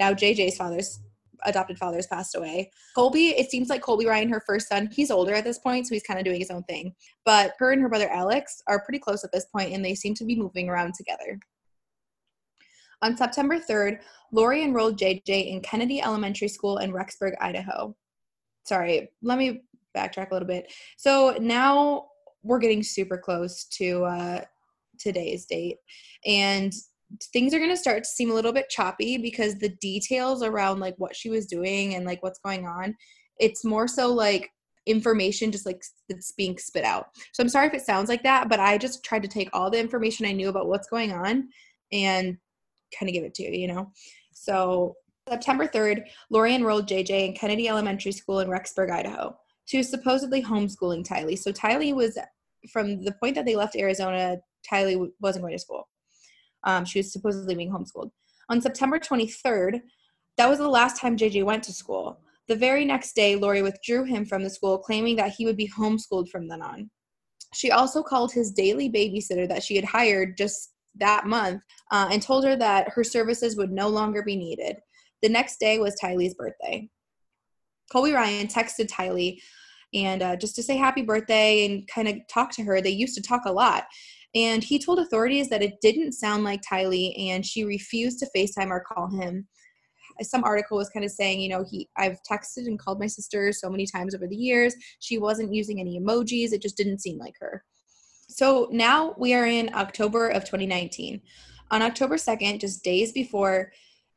Now, JJ's father's adopted fathers passed away. Colby, it seems like Colby Ryan, her first son, he's older at this point, so he's kind of doing his own thing. But her and her brother Alex are pretty close at this point, and they seem to be moving around together. On September 3rd, Lori enrolled JJ in Kennedy Elementary School in Rexburg, Idaho. Sorry, let me backtrack a little bit. So now we're getting super close to uh, today's date. And things are going to start to seem a little bit choppy because the details around like what she was doing and like what's going on, it's more so like information just like it's being spit out. So I'm sorry if it sounds like that, but I just tried to take all the information I knew about what's going on and kind of give it to you, you know? So September 3rd, Lori enrolled JJ in Kennedy Elementary School in Rexburg, Idaho. She was supposedly homeschooling Tylee. So Tylee was, from the point that they left Arizona, Tylee wasn't going to school. Um, she was supposedly being homeschooled. On September 23rd, that was the last time JJ went to school. The very next day, Lori withdrew him from the school, claiming that he would be homeschooled from then on. She also called his daily babysitter that she had hired just that month uh, and told her that her services would no longer be needed. The next day was Tylee's birthday. Colby Ryan texted Tylee and uh, just to say happy birthday and kind of talk to her. They used to talk a lot. And he told authorities that it didn't sound like Tylee and she refused to FaceTime or call him. Some article was kind of saying, you know, he I've texted and called my sister so many times over the years. She wasn't using any emojis. It just didn't seem like her. So now we are in October of 2019. On October 2nd, just days before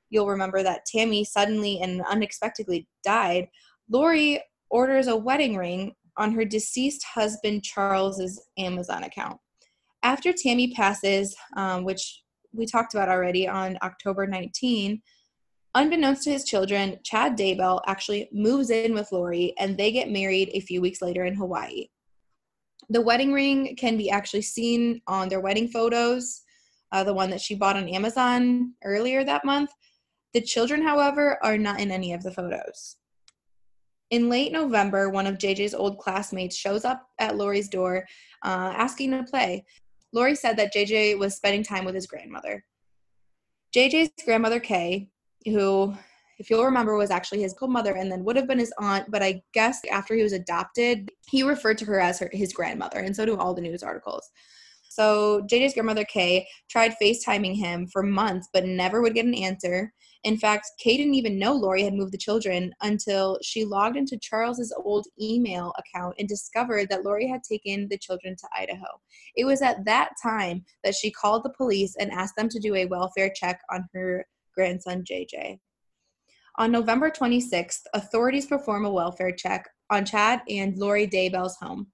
you'll remember that Tammy suddenly and unexpectedly died, Lori orders a wedding ring on her deceased husband Charles's Amazon account. After Tammy passes, um, which we talked about already on October 19, unbeknownst to his children, Chad Daybell actually moves in with Lori and they get married a few weeks later in Hawaii. The wedding ring can be actually seen on their wedding photos, uh, the one that she bought on Amazon earlier that month. The children, however, are not in any of the photos. In late November, one of JJ's old classmates shows up at Lori's door uh, asking to play. Lori said that JJ was spending time with his grandmother. JJ's grandmother, Kay, who if you'll remember, was actually his co-mother and then would have been his aunt. But I guess after he was adopted, he referred to her as her, his grandmother, and so do all the news articles. So JJ's grandmother Kay tried FaceTiming him for months, but never would get an answer. In fact, Kay didn't even know Lori had moved the children until she logged into Charles's old email account and discovered that Lori had taken the children to Idaho. It was at that time that she called the police and asked them to do a welfare check on her grandson JJ. On November 26th, authorities perform a welfare check on Chad and Lori Daybell's home.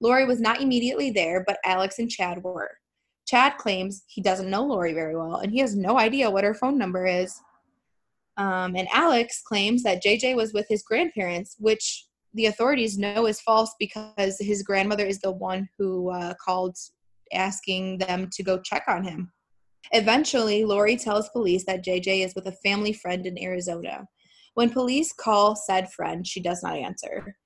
Lori was not immediately there, but Alex and Chad were. Chad claims he doesn't know Lori very well and he has no idea what her phone number is. Um, and Alex claims that JJ was with his grandparents, which the authorities know is false because his grandmother is the one who uh, called asking them to go check on him. Eventually, Lori tells police that JJ is with a family friend in Arizona. When police call said friend, she does not answer.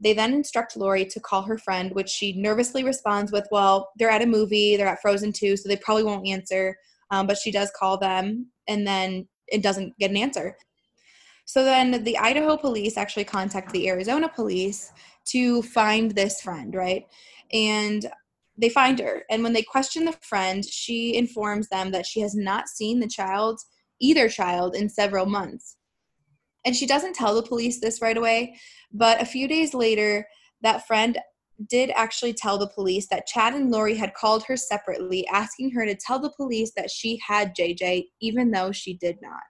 They then instruct Lori to call her friend, which she nervously responds with, Well, they're at a movie, they're at Frozen 2, so they probably won't answer. Um, but she does call them, and then it doesn't get an answer. So then the Idaho police actually contact the Arizona police to find this friend, right? And they find her. And when they question the friend, she informs them that she has not seen the child, either child, in several months. And she doesn't tell the police this right away, but a few days later, that friend did actually tell the police that Chad and Lori had called her separately, asking her to tell the police that she had JJ, even though she did not.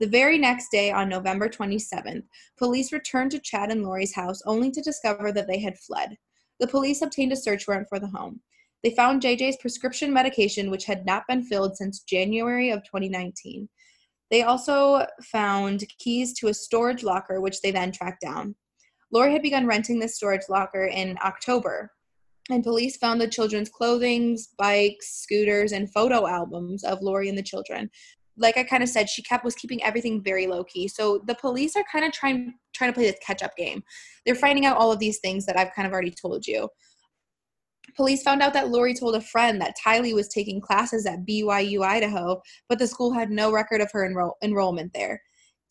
The very next day, on November 27th, police returned to Chad and Lori's house only to discover that they had fled. The police obtained a search warrant for the home. They found JJ's prescription medication, which had not been filled since January of 2019. They also found keys to a storage locker, which they then tracked down. Lori had begun renting this storage locker in October, and police found the children's clothing, bikes, scooters, and photo albums of Lori and the children. Like I kind of said, she kept was keeping everything very low key. So the police are kind of trying trying to play this catch up game. They're finding out all of these things that I've kind of already told you. Police found out that Lori told a friend that Tylee was taking classes at BYU Idaho, but the school had no record of her enroll- enrollment there.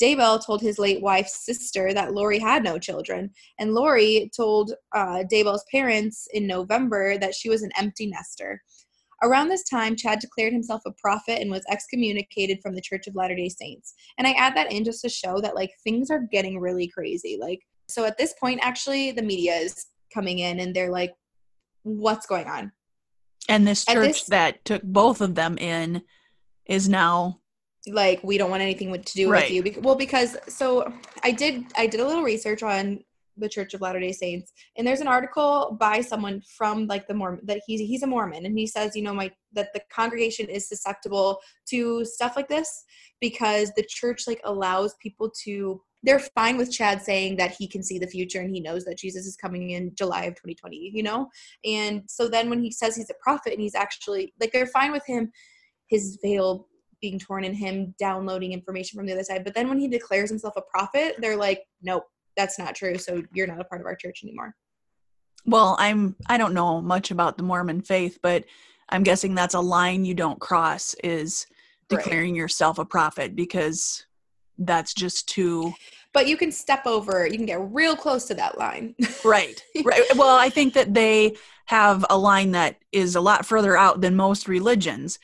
Daybell told his late wife's sister that Lori had no children, and Lori told uh, Daybell's parents in November that she was an empty nester. Around this time, Chad declared himself a prophet and was excommunicated from the Church of Latter day Saints. And I add that in just to show that, like, things are getting really crazy. Like, so at this point, actually, the media is coming in and they're like, what's going on? And this church this- that took both of them in is now like we don't want anything to do Right. with you well because so i did i did a little research on the church of latter day saints and there's an article by someone from like the mormon that he's he's a mormon and he says you know my that the congregation is susceptible to stuff like this because the church like allows people to they're fine with chad saying that he can see the future and he knows that jesus is coming in july of 2020 you know and so then when he says he's a prophet and he's actually like they're fine with him his veil being torn and him downloading information from the other side. But then when he declares himself a prophet, they're like, nope, that's not true. So you're not a part of our church anymore. well, I'm I don't know much about the Mormon faith, but I'm guessing that's a line you don't cross is Right. declaring yourself a prophet because that's just too But you can step over, you can get real close to that line. right. Right. Well, I think that they have a line that is a lot further out than most religions,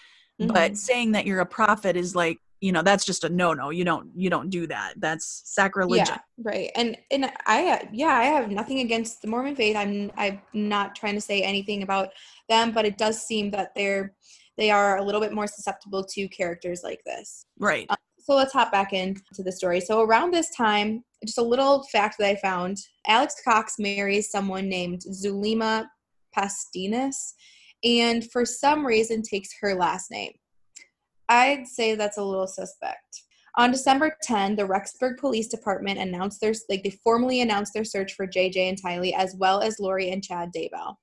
but Mhm. saying that you're a prophet is like, you know, that's just a no-no. You don't you don't do that. That's sacrilegious. yeah, right. And and I uh, yeah, I have nothing against the Mormon faith. I'm I'm not trying to say anything about them, but it does seem that they're they are a little bit more susceptible to characters like this. Right. so let's hop back into the story. So around this time, just a little fact that I found: Alex Cox marries someone named Zulema Pastenes, and for some reason takes her last name. I'd say that's a little suspect. On December 10, the Rexburg Police Department announced their like they formally announced their search for JJ and Tylee, as well as Lori and Chad Daybell.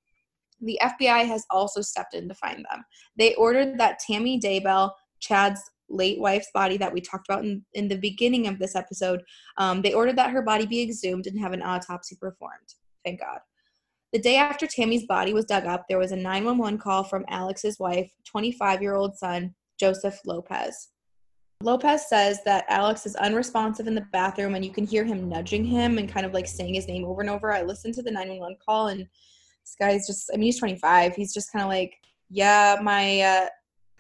The FBI has also stepped in to find them. They ordered that Tammy Daybell, Chad's late wife's body that we talked about in, in the beginning of this episode, um, they ordered that her body be exhumed and have an autopsy performed. Thank God. The day after Tammy's body was dug up, there was a 911 call from Alex's wife, 25 year old son, Joseph Lopez. Lopez says that Alex is unresponsive in the bathroom and you can hear him nudging him and kind of like saying his name over and over. I listened to the 911 call and this guy's just, I mean, he's 25. He's just kind of like, yeah, my, uh,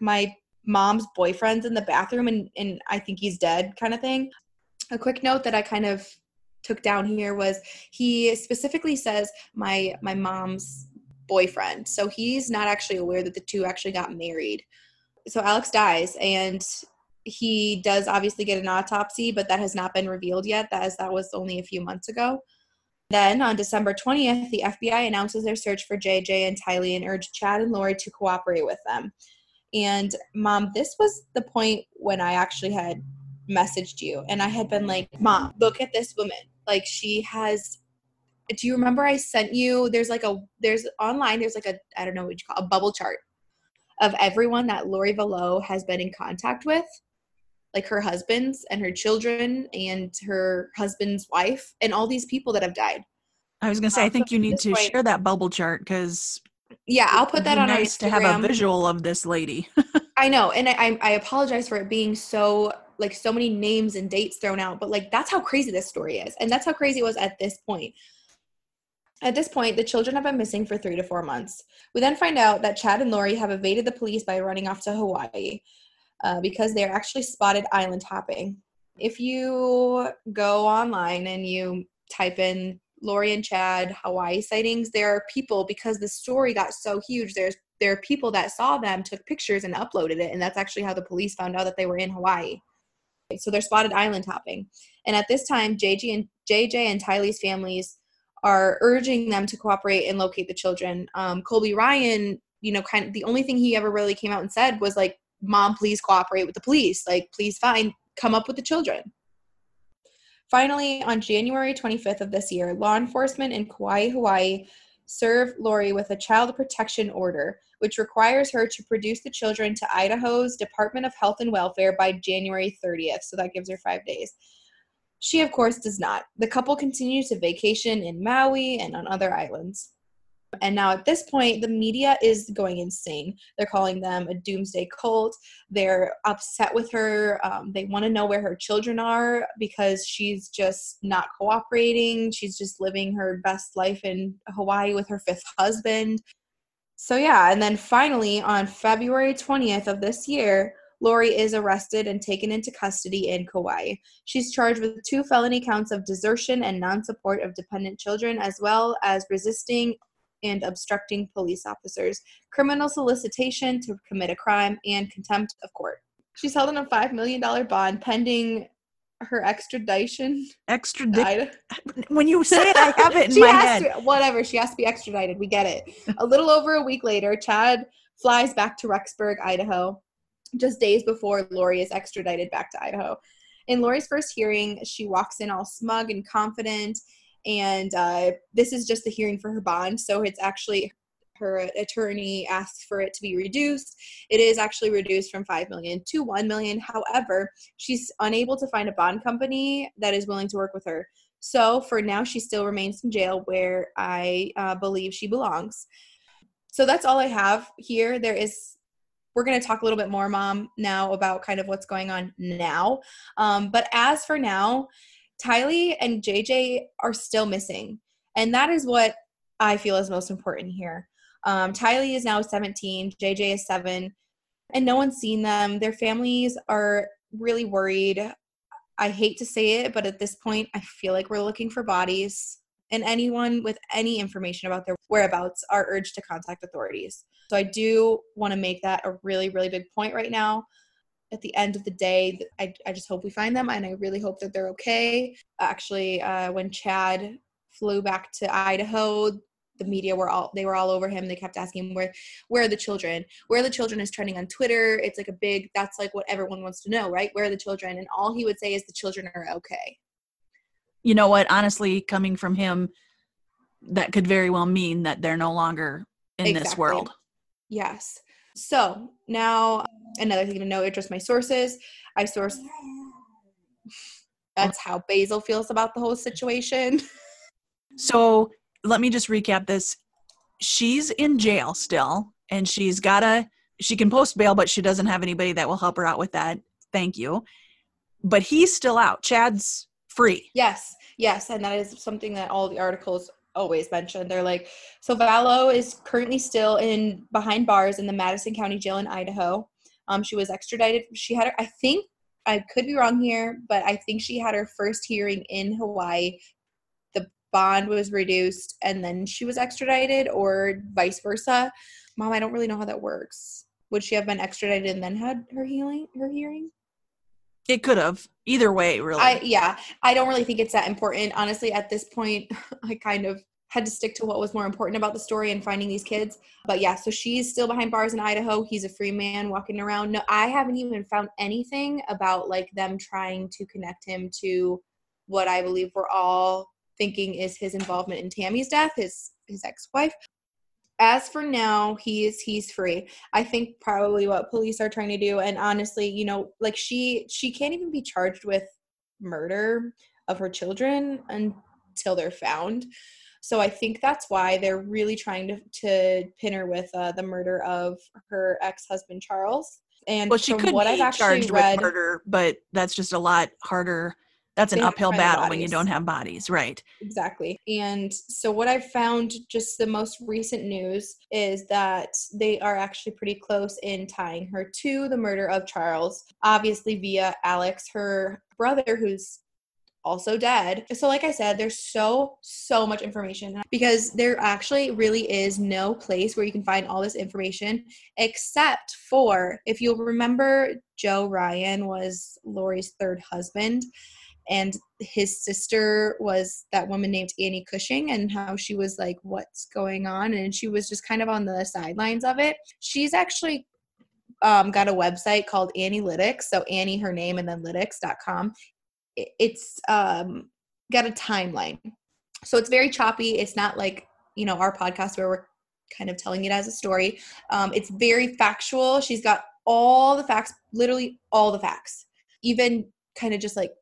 my mom's boyfriend's in the bathroom and, and I think he's dead kind of thing. A quick note that I kind of took down here was he specifically says my my mom's boyfriend. So he's not actually aware that the two actually got married. So Alex dies and he does obviously get an autopsy, but that has not been revealed yet. As that was only a few months ago. Then on December 20th, the FBI announces their search for JJ and Tylee and urged Chad and Lori to cooperate with them. And mom, this was the point when I actually had messaged you and I had been like, Mom, look at this woman. Like she has do you remember I sent you there's like a there's online, there's like a I don't know what you call a bubble chart of everyone that Lori Vallow has been in contact with. Like her husbands and her children and her husband's wife and all these people that have died. I was gonna say, I um, think so you need to point- share that bubble chart because Yeah, I'll put that on nice our to have a visual of this lady. I know, and I, I I apologize for it being so like so many names and dates thrown out, but like that's how crazy this story is, and that's how crazy it was at this point. At this point, the children have been missing for three to four months. We then find out that Chad and Lori have evaded the police by running off to Hawaii uh, because they're actually spotted island hopping. If you go online and you type in Lori and Chad Hawaii sightings, there are people because the story got so huge. There's there are people that saw them, took pictures, and uploaded it, and that's actually how the police found out that they were in Hawaii. So they're spotted island hopping, and at this time, JJ and JJ and Tylee's families are urging them to cooperate and locate the children. Um, Colby Ryan, you know, kind of the only thing he ever really came out and said was like, "Mom, please cooperate with the police. Like, please find, come up with the children." Finally, on January 25th of this year, law enforcement in Kauai, Hawaii, served Lori with a child protection order, which requires her to produce the children to Idaho's Department of Health and Welfare by January 30th. So that gives her five days. She, of course, does not. The couple continues to vacation in Maui and on other islands. And now at this point, the media is going insane. They're calling them a doomsday cult. They're upset with her. Um, they want to know where her children are because she's just not cooperating. She's just living her best life in Hawaii with her fifth husband. So, yeah, and then finally on February 20th of this year, Lori is arrested and taken into custody in Kauai. She's charged with two felony counts of desertion and non support of dependent children, as well as resisting and obstructing police officers, criminal solicitation to commit a crime, and contempt of court. She's held on a $5 million bond pending her extradition. Extradition. When you say it, I have it in she my has head. To, whatever. She has to be extradited. We get it. a little over a week later, Chad flies back to Rexburg, Idaho, just days before Lori is extradited back to Idaho. In Lori's first hearing, she walks in all smug and confident, and uh, this is just the hearing for her bond. So it's actually her attorney asks for it to be reduced. It is actually reduced from 5 million to 1 million. However, she's unable to find a bond company that is willing to work with her. So for now, she still remains in jail where I uh, believe she belongs. So that's all I have here. There is we're going to talk a little bit more, Mom, now about kind of what's going on now. Um, but as for now, Tylee and JJ are still missing. And that is what I feel is most important here. Um, Tylee is now 17, JJ is seven, and no one's seen them. Their families are really worried. I hate to say it, but at this point, I feel like we're looking for bodies, and anyone with any information about their whereabouts are urged to contact authorities. So I do want to make that a really, really big point right now. At the end of the day, I, I just hope we find them, and I really hope that they're okay. Actually, uh, when Chad flew back to Idaho, the media were all they were all over him. They kept asking where where are the children? Where are the children is trending on Twitter. It's like a big that's like what everyone wants to know, right? Where are the children? And all he would say is the children are okay. You know what? Honestly, coming from him, that could very well mean that they're no longer in this world. Yes. So now another thing to know: are just my sources. I source that's how Basil feels about the whole situation. So let me just recap this. She's in jail still, and she's gotta. She can post bail, but she doesn't have anybody that will help her out with that. Thank you. But he's still out. Chad's free. Yes, yes, and that is something that all the articles always mention. They're like, so Vallow is currently still in behind bars in the Madison County Jail in Idaho. Um, she was extradited. She had, her, I think, I could be wrong here, but I think she had her first hearing in Hawaii. Bond was reduced, and then she was extradited, or vice versa. Mom, I don't really know how that works. Would she have been extradited and then had her healing, her hearing? It could have. Either way, really. I yeah, I don't really think it's that important. Honestly, at this point, I kind of had to stick to what was more important about the story and finding these kids. But yeah, so she's still behind bars in Idaho. He's a free man walking around. No, I haven't even found anything about like them trying to connect him to what I believe we're all thinking is his involvement in Tammy's death, his his ex-wife. As for now, he's he's free. I think probably what police are trying to do and honestly, you know, like she she can't even be charged with murder of her children until they're found. So I think that's why they're really trying to to pin her with uh, the murder of her ex-husband Charles. And well, she could what be I've actually charged read, with murder, but that's just a lot harder. That's an They have to uphill battle when you don't have bodies, right? Exactly. And so, what I've found, just the most recent news, is that they are actually pretty close in tying her to the murder of Charles, obviously via Alex, her brother, who's also dead. So, like I said, there's so, so much information because there actually really is no place where you can find all this information except for if you'll remember, Joe Ryan was Lori's third husband and his sister was that woman named Annie Cushing and how she was like what's going on and she was just kind of on the sidelines of it. She's actually um, got a website called Annie Lytics, so Annie her name and then lytics.com. It- It's um, got a timeline. So it's very choppy. It's not like, you know, our podcast where we're kind of telling it as a story. Um, it's very factual. She's got all the facts, literally all the facts, even kind of just like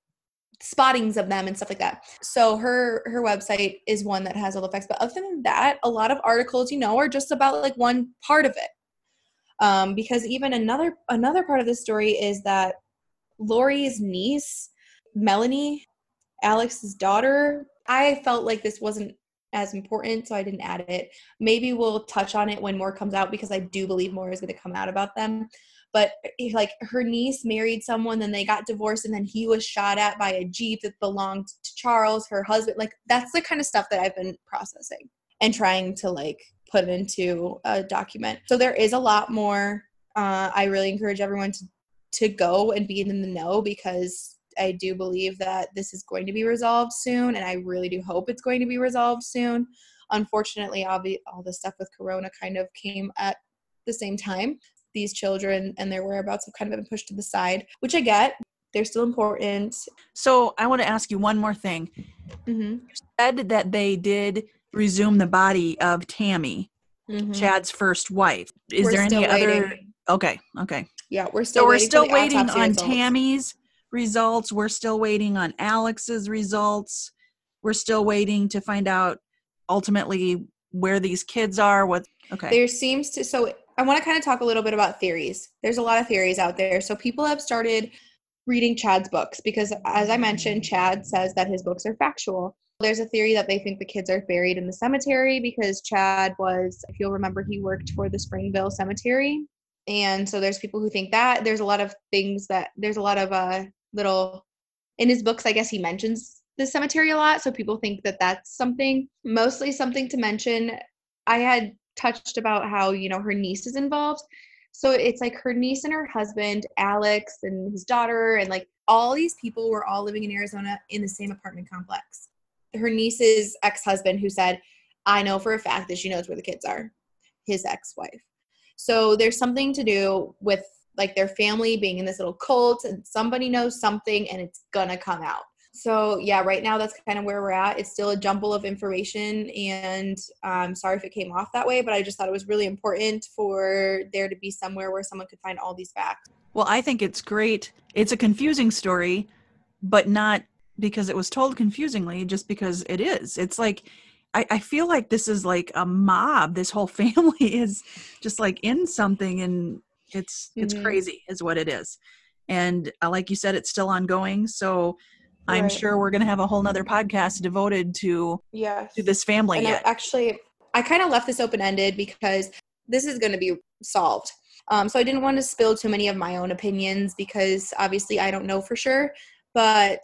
spottings of them and stuff like that. So her her website is one that has all the facts. But other than that, a lot of articles, you know, are just about like one part of it. Um, because even another another part of the story is that Lori's niece, Melanie, Alex's daughter, I felt like this wasn't as important, so I didn't add it. Maybe we'll touch on it when more comes out because I do believe more is going to come out about them. But eh, like her niece married someone, then they got divorced, and then he was shot at by a jeep that belonged to Charles, her husband. Like that's the kind of stuff that I've been processing. and trying to like put into a document. So there is a lot more. Uh, I really encourage everyone to to go and be in the know because I do believe that this is going to be resolved soon, and I really do hope it's going to be resolved soon. Unfortunately, obvi- all the stuff with Corona kind of came at the same time. These children and their whereabouts have kind of been pushed to the side, which I get. They're still important. So I want to ask you one more thing. Mm-hmm. You said that they did resume the body of Tammy, Mm-hmm. Chad's first wife. Is We're there any still other? waiting. Okay, okay. Yeah, we're still. So we're waiting still waiting on results. Tammy's results. We're still waiting on Alex's results. We're still waiting to find out ultimately where these kids are. What? Okay. There seems to so I want to kind of talk a little bit about theories. There's a lot of theories out there. So people have started reading Chad's books because as I mentioned, Chad says that his books are factual. There's a theory that they think the kids are buried in the cemetery because Chad was, if you'll remember, he worked for the Springville Cemetery. And so there's people who think that. There's a lot of things that there's a lot of uh little in his books, I guess he mentions the cemetery a lot. So people think that that's something, mostly something to mention. I had touched about how, you know, her niece is involved. So it's like her niece and her husband, Alex, and his daughter, and like all these people were all living in Arizona in the same apartment complex. Her niece's ex husband, who said, I know for a fact that she knows where the kids are, his ex wife. So there's something to do with like their family being in this little cult, and somebody knows something and it's gonna come out. So yeah, right now that's kind of where we're at. It's still a jumble of information, and I'm sorry if it came off that way, but I just thought it was really important for there to be somewhere where someone could find all these facts. Well, I think it's great. It's a confusing story, but not because it was told confusingly, just because it is. It's like I, I feel like this is like a mob. This whole family is just like in something, and it's it's Mhm. crazy, is what it is. And uh, like you said, it's still ongoing. So I'm Right. sure we're gonna have a whole nother podcast devoted to Yeah. to this family And I, actually, I kind of left this open ended because this is going to be solved. Um, so I didn't want to spill too many of my own opinions because obviously I don't know for sure. But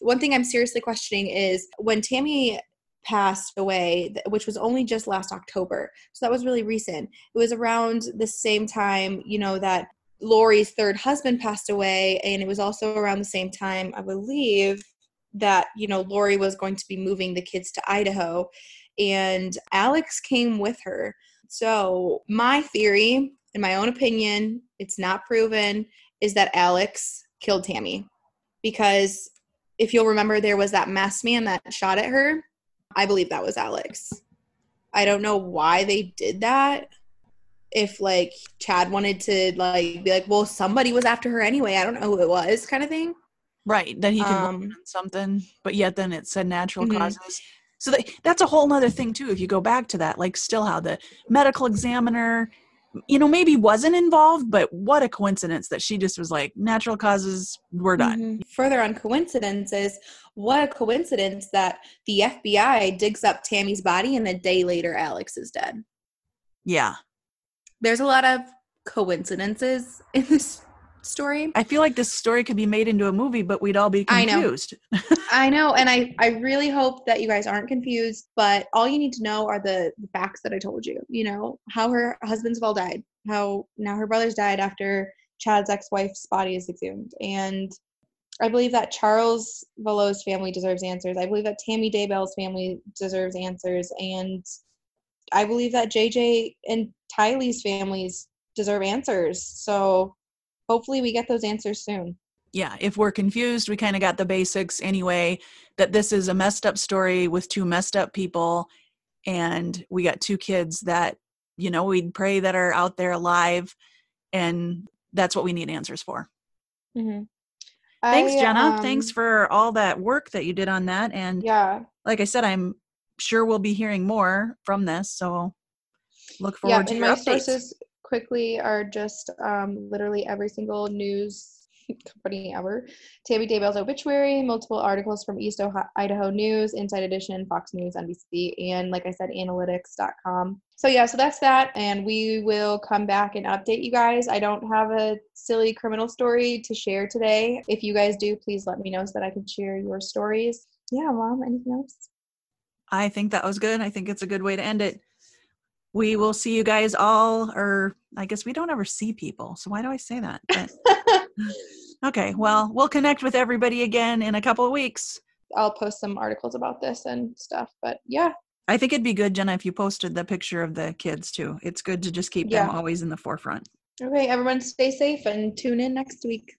one thing I'm seriously questioning is when Tammy passed away, which was only just last October, so that was really recent. It was around the same time, you know, that Lori's third husband passed away, and it was also around the same time, I believe, that you know Lori was going to be moving the kids to Idaho, and Alex came with her. So my theory, in my own opinion, it's not proven, is that Alex killed Tammy because if you'll remember, there was that masked man that shot at her. I believe that was Alex. I don't know why they did that. If like Chad wanted to like be like, well, somebody was after her anyway. I don't know who it was, kind of thing. right that he can Um, blame it on something but yet then it said natural Mhm. causes so that, that's a whole other thing too if you go back to that like still how the medical examiner you know maybe wasn't involved but what a coincidence that she just was like natural causes we're done Mhm. Further on coincidences, what a coincidence that the FBI digs up Tammy's body and a day later Alex is dead. yeah There's a lot of coincidences in this story. i feel like this story could be made into a movie but we'd all be I know. confused I know, and I I really hope that you guys aren't confused, but all you need to know are the, the facts that I told you. You know, how her husbands have all died, how now her brothers died after Chad's ex-wife's body is exhumed. And I believe that Charles Vallow's family deserves answers. I believe that Tammy Daybell's family deserves answers. And I believe that JJ and Tylee's families deserve answers. So hopefully we get those answers soon. yeah if we're confused we kind of got the basics anyway that this is a messed up story with two messed up people and we got two kids that you know we'd pray that are out there alive and that's what we need answers for Mm-hmm. thanks um, jenna thanks for all that work that you did on that and Yeah. like i said i'm sure we'll be hearing more from this so look Yeah, forward to and your my updates sources quickly are just um, literally every single news company ever. Tammy Daybell's obituary, multiple articles from East Ohio, Idaho News, Inside Edition, Fox News, NBC, and like I said, annielytics.com. So yeah, so that's that, and we will come back and update you guys. I don't have a silly criminal story to share today. If you guys do, please let me know so that I can share your stories. Yeah, mom, anything else? I think that was good. I think it's a good way to end it. We will see you guys all, or I guess we don't ever see people. So why do I say that? But, okay, well, we'll connect with everybody again in a couple of weeks. I'll post some articles about this and stuff. But yeah, I think it'd be good, Jenna, if you posted the picture of the kids too. It's good to just keep them always in the forefront. okay, everyone stay safe and tune in next week.